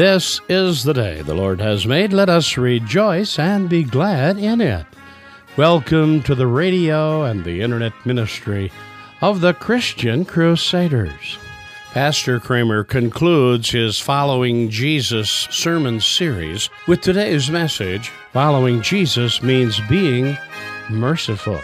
This is the day the Lord has made. Let us rejoice and be glad in it. Welcome to the radio and the internet ministry of the Christian Crusaders. Pastor Kramer concludes his Following Jesus sermon series with today's message Following Jesus means being merciful.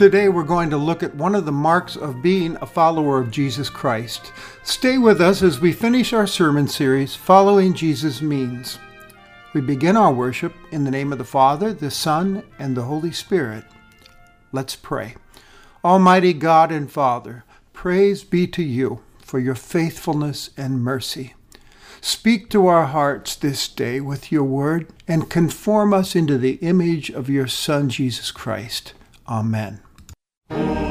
Today we're going to look at one of the marks of being a follower of Jesus Christ. Stay with us as we finish our sermon series, Following Jesus Means. We begin our worship in the name of the Father, the Son, and the Holy Spirit. Let's pray. Almighty God and Father, praise be to you for your faithfulness and mercy. Speak to our hearts this day with your word and conform us into the image of your Son, Jesus Christ. Amen. Cherubim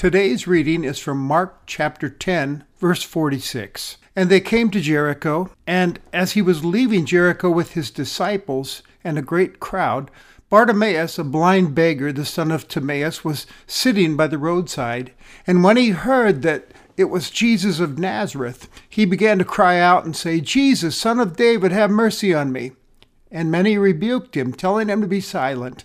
Today's reading is from Mark chapter 10, verse 46. And they came to Jericho, and as he was leaving Jericho with his disciples and a great crowd, Bartimaeus, a blind beggar, the son of Timaeus, was sitting by the roadside. And when he heard that it was Jesus of Nazareth, he began to cry out and say, Jesus, son of David, have mercy on me. And many rebuked him, telling him to be silent.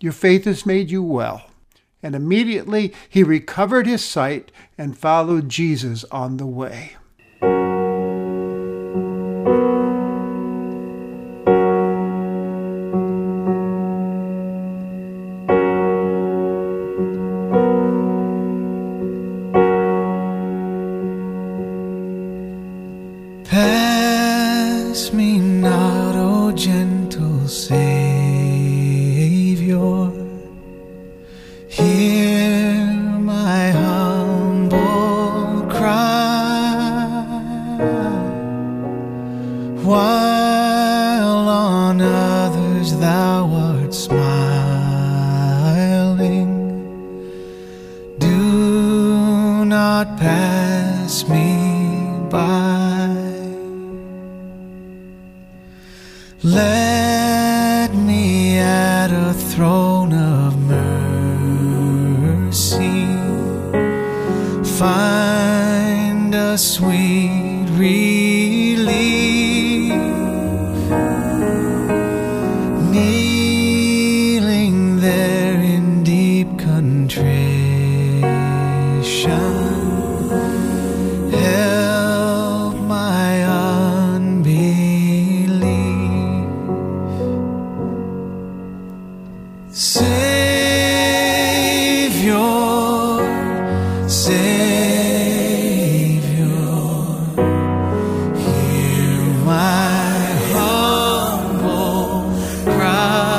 your faith has made you well. And immediately he recovered his sight and followed Jesus on the way. not pass me by. Let cry.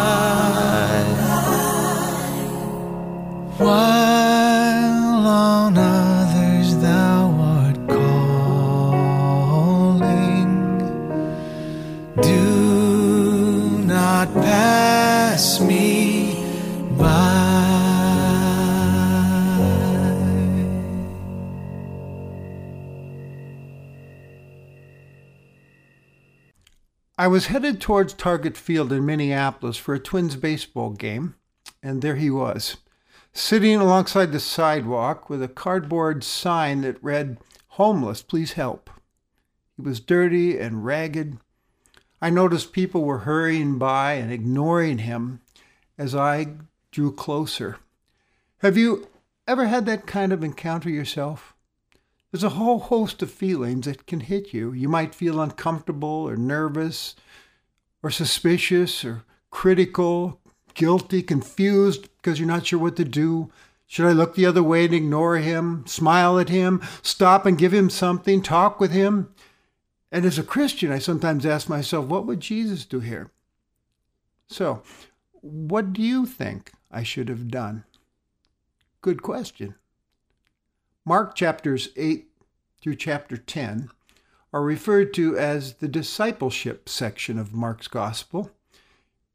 Was headed towards Target Field in Minneapolis for a Twins baseball game, and there he was, sitting alongside the sidewalk with a cardboard sign that read, Homeless, please help. He was dirty and ragged. I noticed people were hurrying by and ignoring him as I drew closer. Have you ever had that kind of encounter yourself? There's a whole host of feelings that can hit you. You might feel uncomfortable or nervous or suspicious or critical, guilty, confused because you're not sure what to do. Should I look the other way and ignore him, smile at him, stop and give him something, talk with him? And as a Christian, I sometimes ask myself, what would Jesus do here? So, what do you think I should have done? Good question. Mark chapters 8 through chapter 10 are referred to as the discipleship section of Mark's gospel.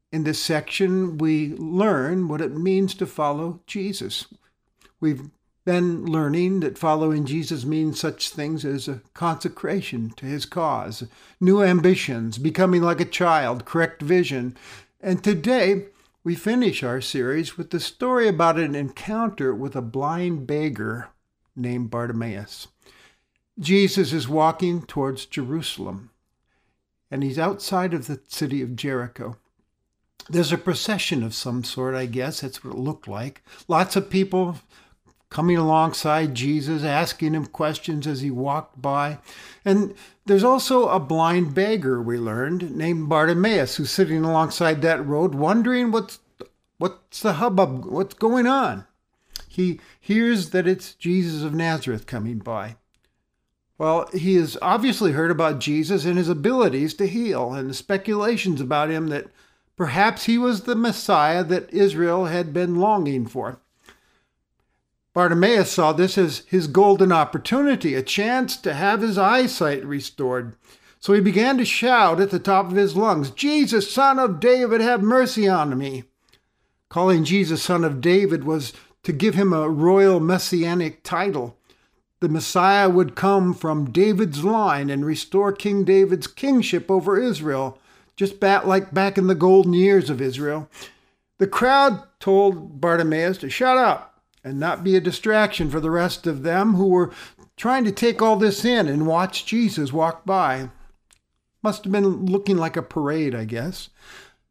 In this section, we learn what it means to follow Jesus. We've been learning that following Jesus means such things as a consecration to his cause, new ambitions, becoming like a child, correct vision. And today, we finish our series with the story about an encounter with a blind beggar named Bartimaeus. Jesus is walking towards Jerusalem, and he's outside of the city of Jericho. There's a procession of some sort, I guess. That's what it looked like. Lots of people coming alongside Jesus, asking him questions as he walked by. And there's also a blind beggar, we learned, named Bartimaeus, who's sitting alongside that road, wondering what's, what's the hubbub, what's going on. He hears that it's Jesus of Nazareth coming by. Well, he has obviously heard about Jesus and his abilities to heal, and the speculations about him that perhaps he was the Messiah that Israel had been longing for. Bartimaeus saw this as his golden opportunity, a chance to have his eyesight restored. So he began to shout at the top of his lungs, Jesus, son of David, have mercy on me. Calling Jesus son of David was to give him a royal messianic title. The Messiah would come from David's line and restore King David's kingship over Israel, just like back in the golden years of Israel. The crowd told Bartimaeus to shut up and not be a distraction for the rest of them who were trying to take all this in and watch Jesus walk by. Must have been looking like a parade, I guess.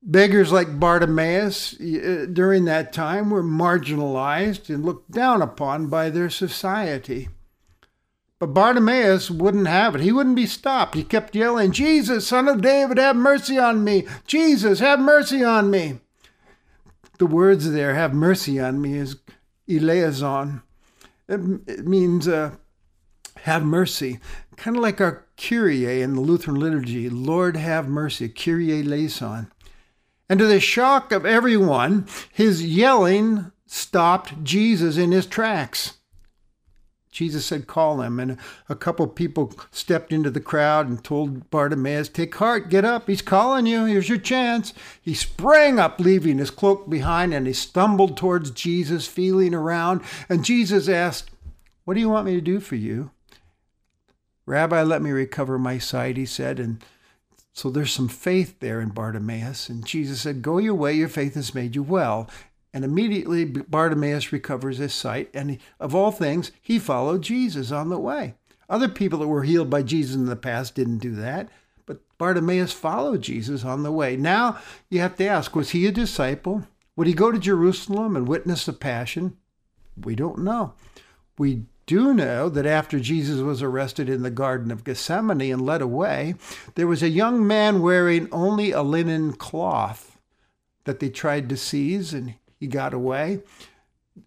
Beggars like Bartimaeus uh, during that time were marginalized and looked down upon by their society. But Bartimaeus wouldn't have it. He wouldn't be stopped. He kept yelling, Jesus, son of David, have mercy on me. Jesus, have mercy on me. The words there, have mercy on me, is eleison. It, it means uh, have mercy. Kind of like our Kyrie in the Lutheran liturgy, Lord have mercy, Kyrie eleison. And to the shock of everyone, his yelling stopped Jesus in his tracks. Jesus said, Call him. And a couple people stepped into the crowd and told Bartimaeus, Take heart, get up. He's calling you. Here's your chance. He sprang up, leaving his cloak behind, and he stumbled towards Jesus, feeling around. And Jesus asked, What do you want me to do for you? Rabbi, let me recover my sight, he said. And so there's some faith there in Bartimaeus. And Jesus said, Go your way, your faith has made you well. And immediately Bartimaeus recovers his sight, and of all things, he followed Jesus on the way. Other people that were healed by Jesus in the past didn't do that, but Bartimaeus followed Jesus on the way. Now you have to ask was he a disciple? Would he go to Jerusalem and witness the passion? We don't know. We do you know that after Jesus was arrested in the Garden of Gethsemane and led away, there was a young man wearing only a linen cloth that they tried to seize, and he got away.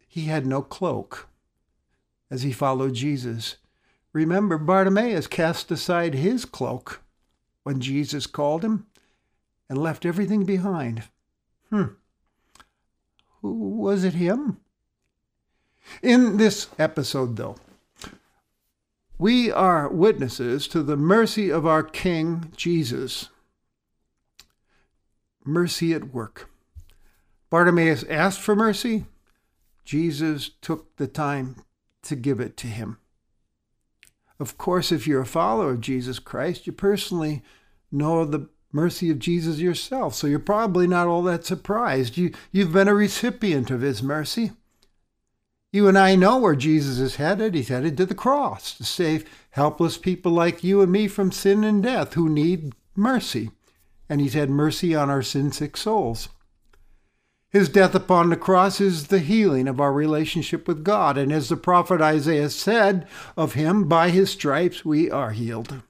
He had no cloak as he followed Jesus. Remember, Bartimaeus cast aside his cloak when Jesus called him and left everything behind. Hmm. Who was it him? In this episode, though, we are witnesses to the mercy of our King Jesus. Mercy at work. Bartimaeus asked for mercy. Jesus took the time to give it to him. Of course, if you're a follower of Jesus Christ, you personally know the mercy of Jesus yourself, so you're probably not all that surprised. You, you've been a recipient of his mercy. You and I know where Jesus is headed. He's headed to the cross to save helpless people like you and me from sin and death who need mercy. And he's had mercy on our sin sick souls. His death upon the cross is the healing of our relationship with God. And as the prophet Isaiah said of him, by his stripes we are healed.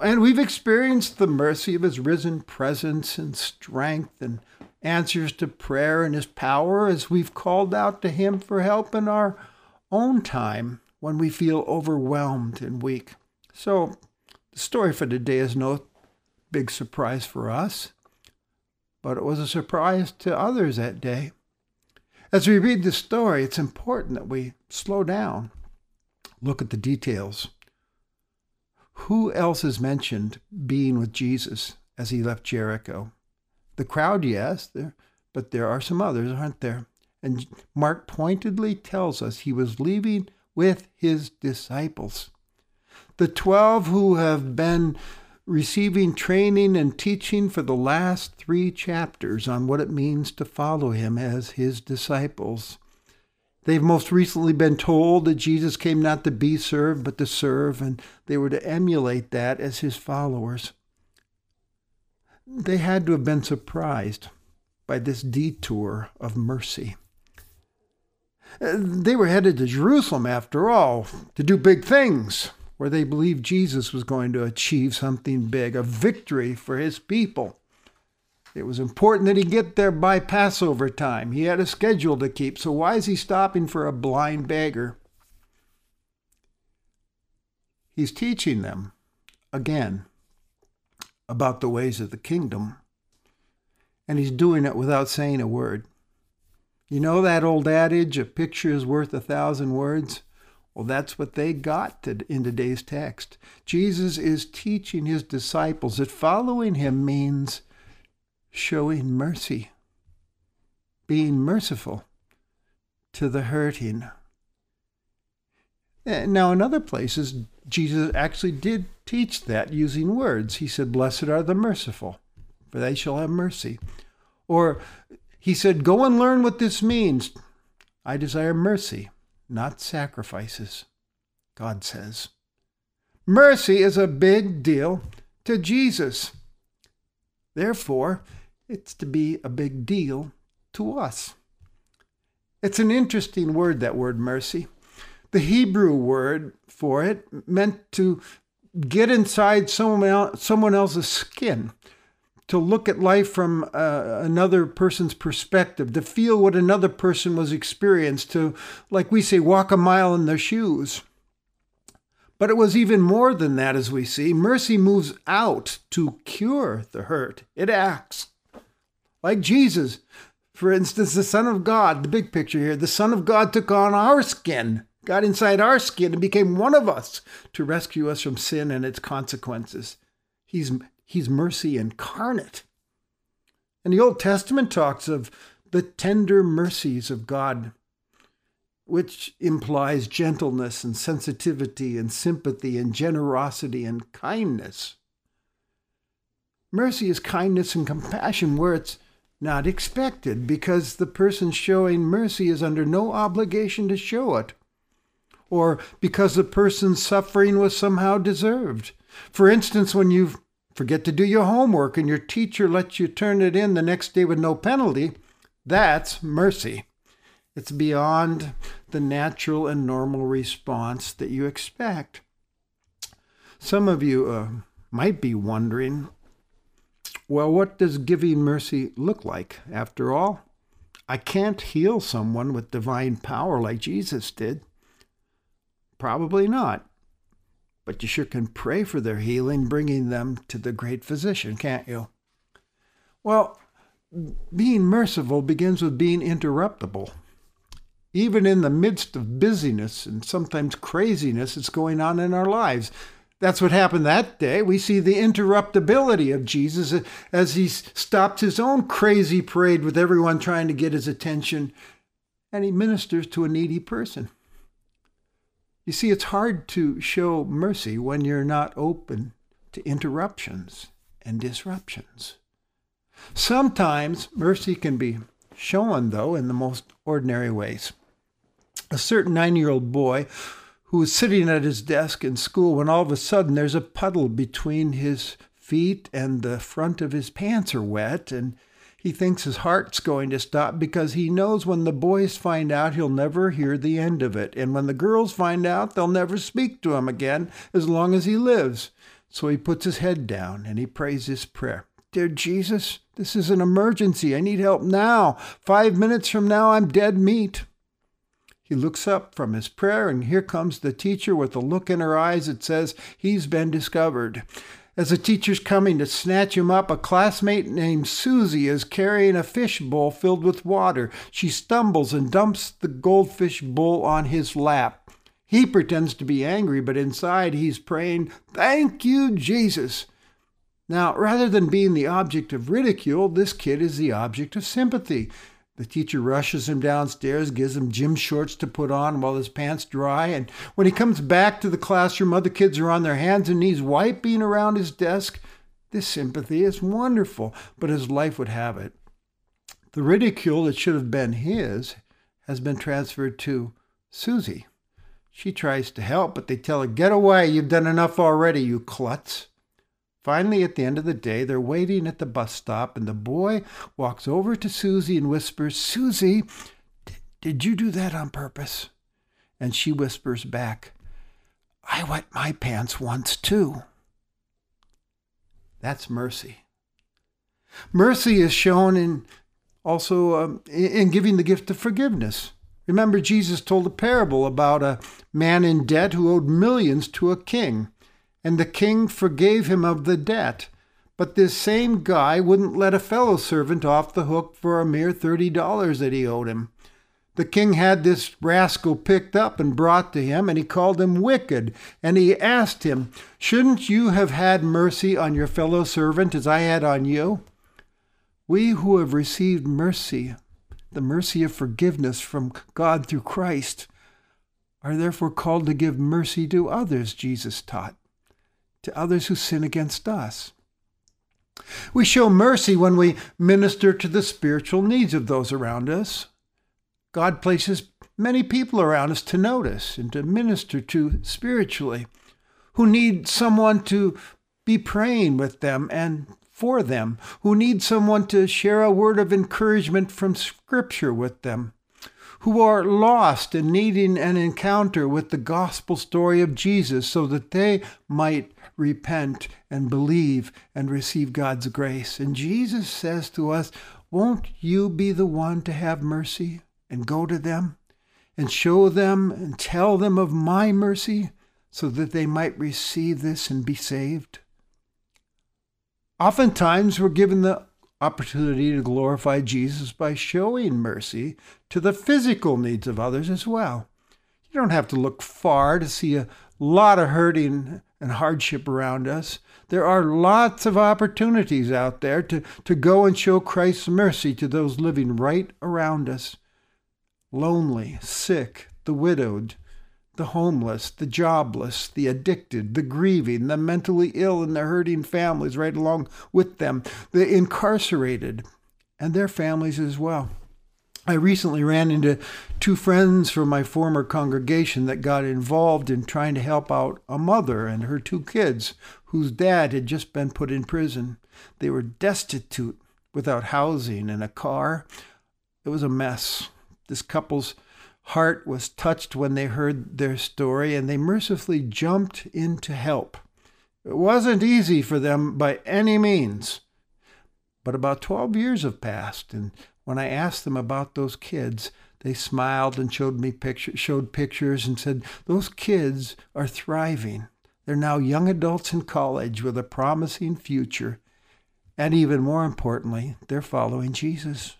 And we've experienced the mercy of his risen presence and strength and answers to prayer and his power as we've called out to him for help in our own time when we feel overwhelmed and weak. So, the story for today is no big surprise for us, but it was a surprise to others that day. As we read the story, it's important that we slow down, look at the details. Who else is mentioned being with Jesus as he left Jericho? The crowd, yes, there, but there are some others, aren't there? And Mark pointedly tells us he was leaving with his disciples. The 12 who have been receiving training and teaching for the last three chapters on what it means to follow him as his disciples. They've most recently been told that Jesus came not to be served, but to serve, and they were to emulate that as his followers. They had to have been surprised by this detour of mercy. They were headed to Jerusalem, after all, to do big things, where they believed Jesus was going to achieve something big, a victory for his people. It was important that he get there by Passover time. He had a schedule to keep, so why is he stopping for a blind beggar? He's teaching them again about the ways of the kingdom. And he's doing it without saying a word. You know that old adage, a picture is worth a thousand words? Well, that's what they got to, in today's text. Jesus is teaching his disciples that following him means showing mercy, being merciful to the hurting. Eh, now, in other places, Jesus actually did teach that using words. He said, Blessed are the merciful, for they shall have mercy. Or he said, Go and learn what this means. I desire mercy, not sacrifices, God says. Mercy is a big deal to Jesus. Therefore, it's to be a big deal to us. It's an interesting word, that word mercy. The Hebrew word for it meant to get inside someone, else's skin, to look at life from uh, another person's perspective, to feel what another person was experienced, to, like we say, walk a mile in their shoes. But it was even more than that, as we see. Mercy moves out to cure the hurt, it acts. Like Jesus, for instance, the Son of God, the big picture here, the Son of God took on our skin got inside our skin and became one of us to rescue us from sin and its consequences. He's, he's mercy incarnate. And the Old Testament talks of the tender mercies of God, which implies gentleness and sensitivity and sympathy and generosity and kindness. Mercy is kindness and compassion where it's not expected because the person showing mercy is under no obligation to show it, or because the person's suffering was somehow deserved. For instance, when you forget to do your homework and your teacher lets you turn it in the next day with no penalty, that's mercy. It's beyond the natural and normal response that you expect. Some of you uh, might be wondering well, what does giving mercy look like? After all, I can't heal someone with divine power like Jesus did. Probably not. But you sure can pray for their healing, bringing them to the great physician, can't you? Well, being merciful begins with being interruptible. Even in the midst of busyness and sometimes craziness that's going on in our lives, that's what happened that day. We see the interruptibility of Jesus as he stops his own crazy parade with everyone trying to get his attention and he ministers to a needy person. You see, it's hard to show mercy when you're not open to interruptions and disruptions. Sometimes mercy can be shown, though, in the most ordinary ways. A certain nine year old boy who was sitting at his desk in school when all of a sudden there's a puddle between his feet and the front of his pants are wet and he thinks his heart's going to stop because he knows when the boys find out he'll never hear the end of it. And when the girls find out they'll never speak to him again as long as he lives. So he puts his head down and he prays this prayer. Dear jesus this is an emergency. I need help now. Five minutes from now i'm dead meat. He looks up from his prayer, and here comes the teacher with a look in her eyes that says he's been discovered. As the teacher's coming to snatch him up, a classmate named Susie is carrying a fish bowl filled with water. She stumbles and dumps the goldfish bowl on his lap. He pretends to be angry, but inside he's praying, Thank you, Jesus. Now, rather than being the object of ridicule, this kid is the object of sympathy. The teacher rushes him downstairs, gives him gym shorts to put on while his pants dry, and when he comes back to the classroom, other kids are on their hands and knees wiping around his desk. This sympathy is wonderful, but as life would have it, the ridicule that should have been his has been transferred to Susie. She tries to help, but they tell her, Get away, you've done enough already, you klutz. Finally, at the end of the day, they're waiting at the bus stop, and the boy walks over to Susie and whispers, Susie, did you do that on purpose? And she whispers back, I wet my pants once too. That's mercy. Mercy is shown in also um, in giving the gift of forgiveness. Remember, Jesus told a parable about a man in debt who owed millions to a king and the king forgave him of the debt. But this same guy wouldn't let a fellow servant off the hook for a mere $30 that he owed him. The king had this rascal picked up and brought to him, and he called him wicked. And he asked him, Shouldn't you have had mercy on your fellow servant as I had on you? We who have received mercy, the mercy of forgiveness from God through Christ, are therefore called to give mercy to others, Jesus taught to others who sin against us. We show mercy when we minister to the spiritual needs of those around us. God places many people around us to notice and to minister to spiritually who need someone to be praying with them and for them, who need someone to share a word of encouragement from Scripture with them, who are lost and needing an encounter with the gospel story of Jesus so that they might repent and believe and receive God's grace. And Jesus says to us, Won't you be the one to have mercy and go to them and show them and tell them of my mercy so that they might receive this and be saved? Oftentimes, we're given the opportunity to glorify Jesus by showing mercy to the physical needs of others as well. You don't have to look far to see a lot of hurting and hardship around us. There are lots of opportunities out there to, to go and show Christ's mercy to those living right around us lonely, sick, the widowed, the homeless, the jobless, the addicted, the grieving, the mentally ill, and the hurting families right along with them, the incarcerated, and their families as well. I recently ran into two friends from my former congregation that got involved in trying to help out a mother and her two kids whose dad had just been put in prison. They were destitute without housing and a car. It was a mess. This couple's heart was touched when they heard their story and they mercifully jumped in to help. It wasn't easy for them by any means. But about 12 years have passed, and when I asked them about those kids, they smiled and showed me pictures, showed pictures and said, Those kids are thriving. They're now young adults in college with a promising future. And even more importantly, they're following Jesus.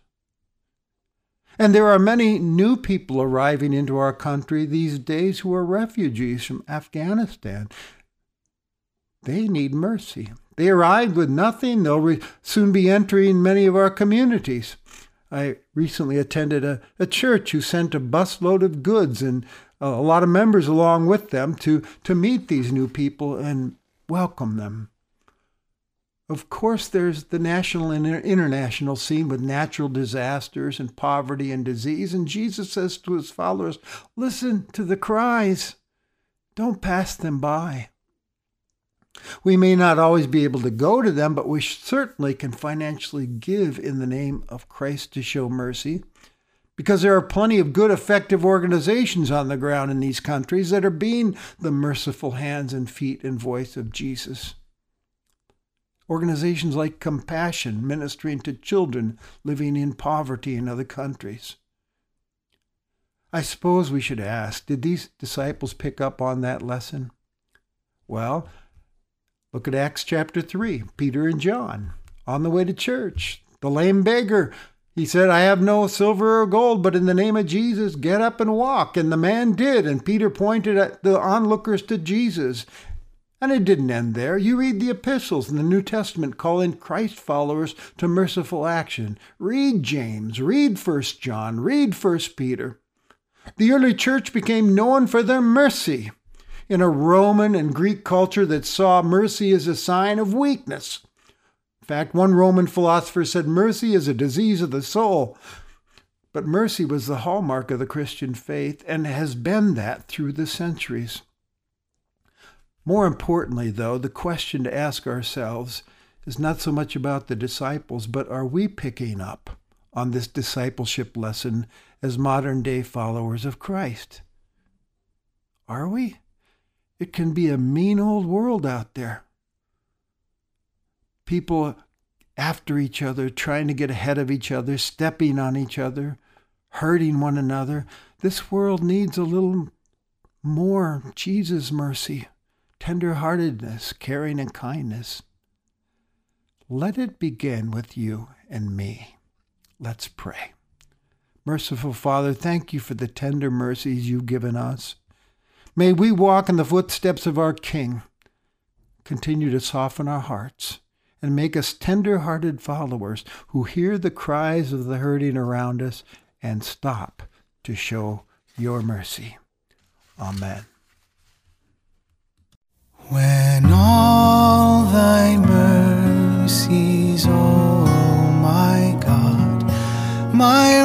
And there are many new people arriving into our country these days who are refugees from Afghanistan. They need mercy. They arrived with nothing. They'll re- soon be entering many of our communities. I recently attended a, a church who sent a busload of goods and a lot of members along with them to, to meet these new people and welcome them. Of course, there's the national and international scene with natural disasters and poverty and disease. And Jesus says to his followers, Listen to the cries, don't pass them by. We may not always be able to go to them, but we certainly can financially give in the name of Christ to show mercy. Because there are plenty of good, effective organizations on the ground in these countries that are being the merciful hands and feet and voice of Jesus. Organizations like Compassion, ministering to children living in poverty in other countries. I suppose we should ask did these disciples pick up on that lesson? Well, Look at Acts chapter 3, Peter and John on the way to church. The lame beggar, he said, I have no silver or gold, but in the name of Jesus, get up and walk. And the man did, and Peter pointed at the onlookers to Jesus. And it didn't end there. You read the epistles in the New Testament calling Christ followers to merciful action. Read James, read 1 John, read 1 Peter. The early church became known for their mercy in a Roman and Greek culture that saw mercy as a sign of weakness. In fact, one Roman philosopher said mercy is a disease of the soul. But mercy was the hallmark of the Christian faith and has been that through the centuries. More importantly, though, the question to ask ourselves is not so much about the disciples, but are we picking up on this discipleship lesson as modern day followers of Christ? Are we? It can be a mean old world out there. People after each other, trying to get ahead of each other, stepping on each other, hurting one another. This world needs a little more Jesus' mercy, tender-heartedness, caring, and kindness. Let it begin with you and me. Let's pray. Merciful Father, thank you for the tender mercies you've given us. May we walk in the footsteps of our King. Continue to soften our hearts and make us tender hearted followers who hear the cries of the hurting around us and stop to show your mercy. Amen. When all thy mercies, oh my God, my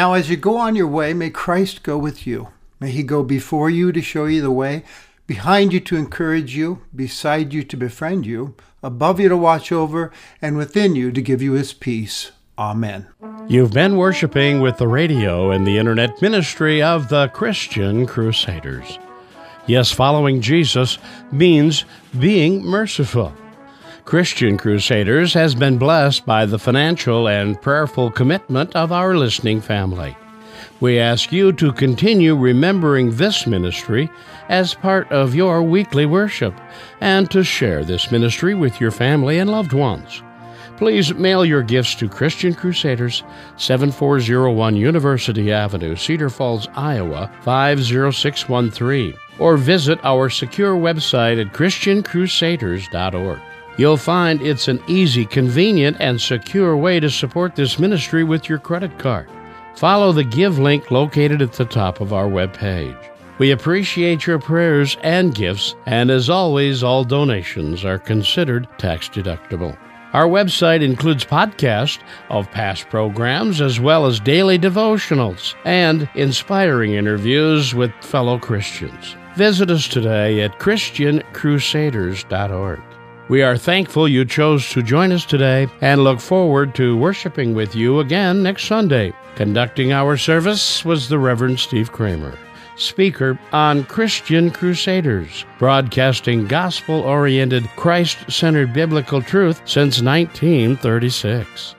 Now, as you go on your way, may Christ go with you. May he go before you to show you the way, behind you to encourage you, beside you to befriend you, above you to watch over, and within you to give you his peace. Amen. You've been worshiping with the radio and the internet ministry of the Christian Crusaders. Yes, following Jesus means being merciful. Christian Crusaders has been blessed by the financial and prayerful commitment of our listening family. We ask you to continue remembering this ministry as part of your weekly worship and to share this ministry with your family and loved ones. Please mail your gifts to Christian Crusaders, 7401 University Avenue, Cedar Falls, Iowa 50613, or visit our secure website at ChristianCrusaders.org. You'll find it's an easy, convenient, and secure way to support this ministry with your credit card. Follow the Give link located at the top of our webpage. We appreciate your prayers and gifts, and as always, all donations are considered tax deductible. Our website includes podcasts of past programs as well as daily devotionals and inspiring interviews with fellow Christians. Visit us today at ChristianCrusaders.org. We are thankful you chose to join us today and look forward to worshiping with you again next Sunday. Conducting our service was the Reverend Steve Kramer, speaker on Christian Crusaders, broadcasting gospel oriented, Christ centered biblical truth since 1936.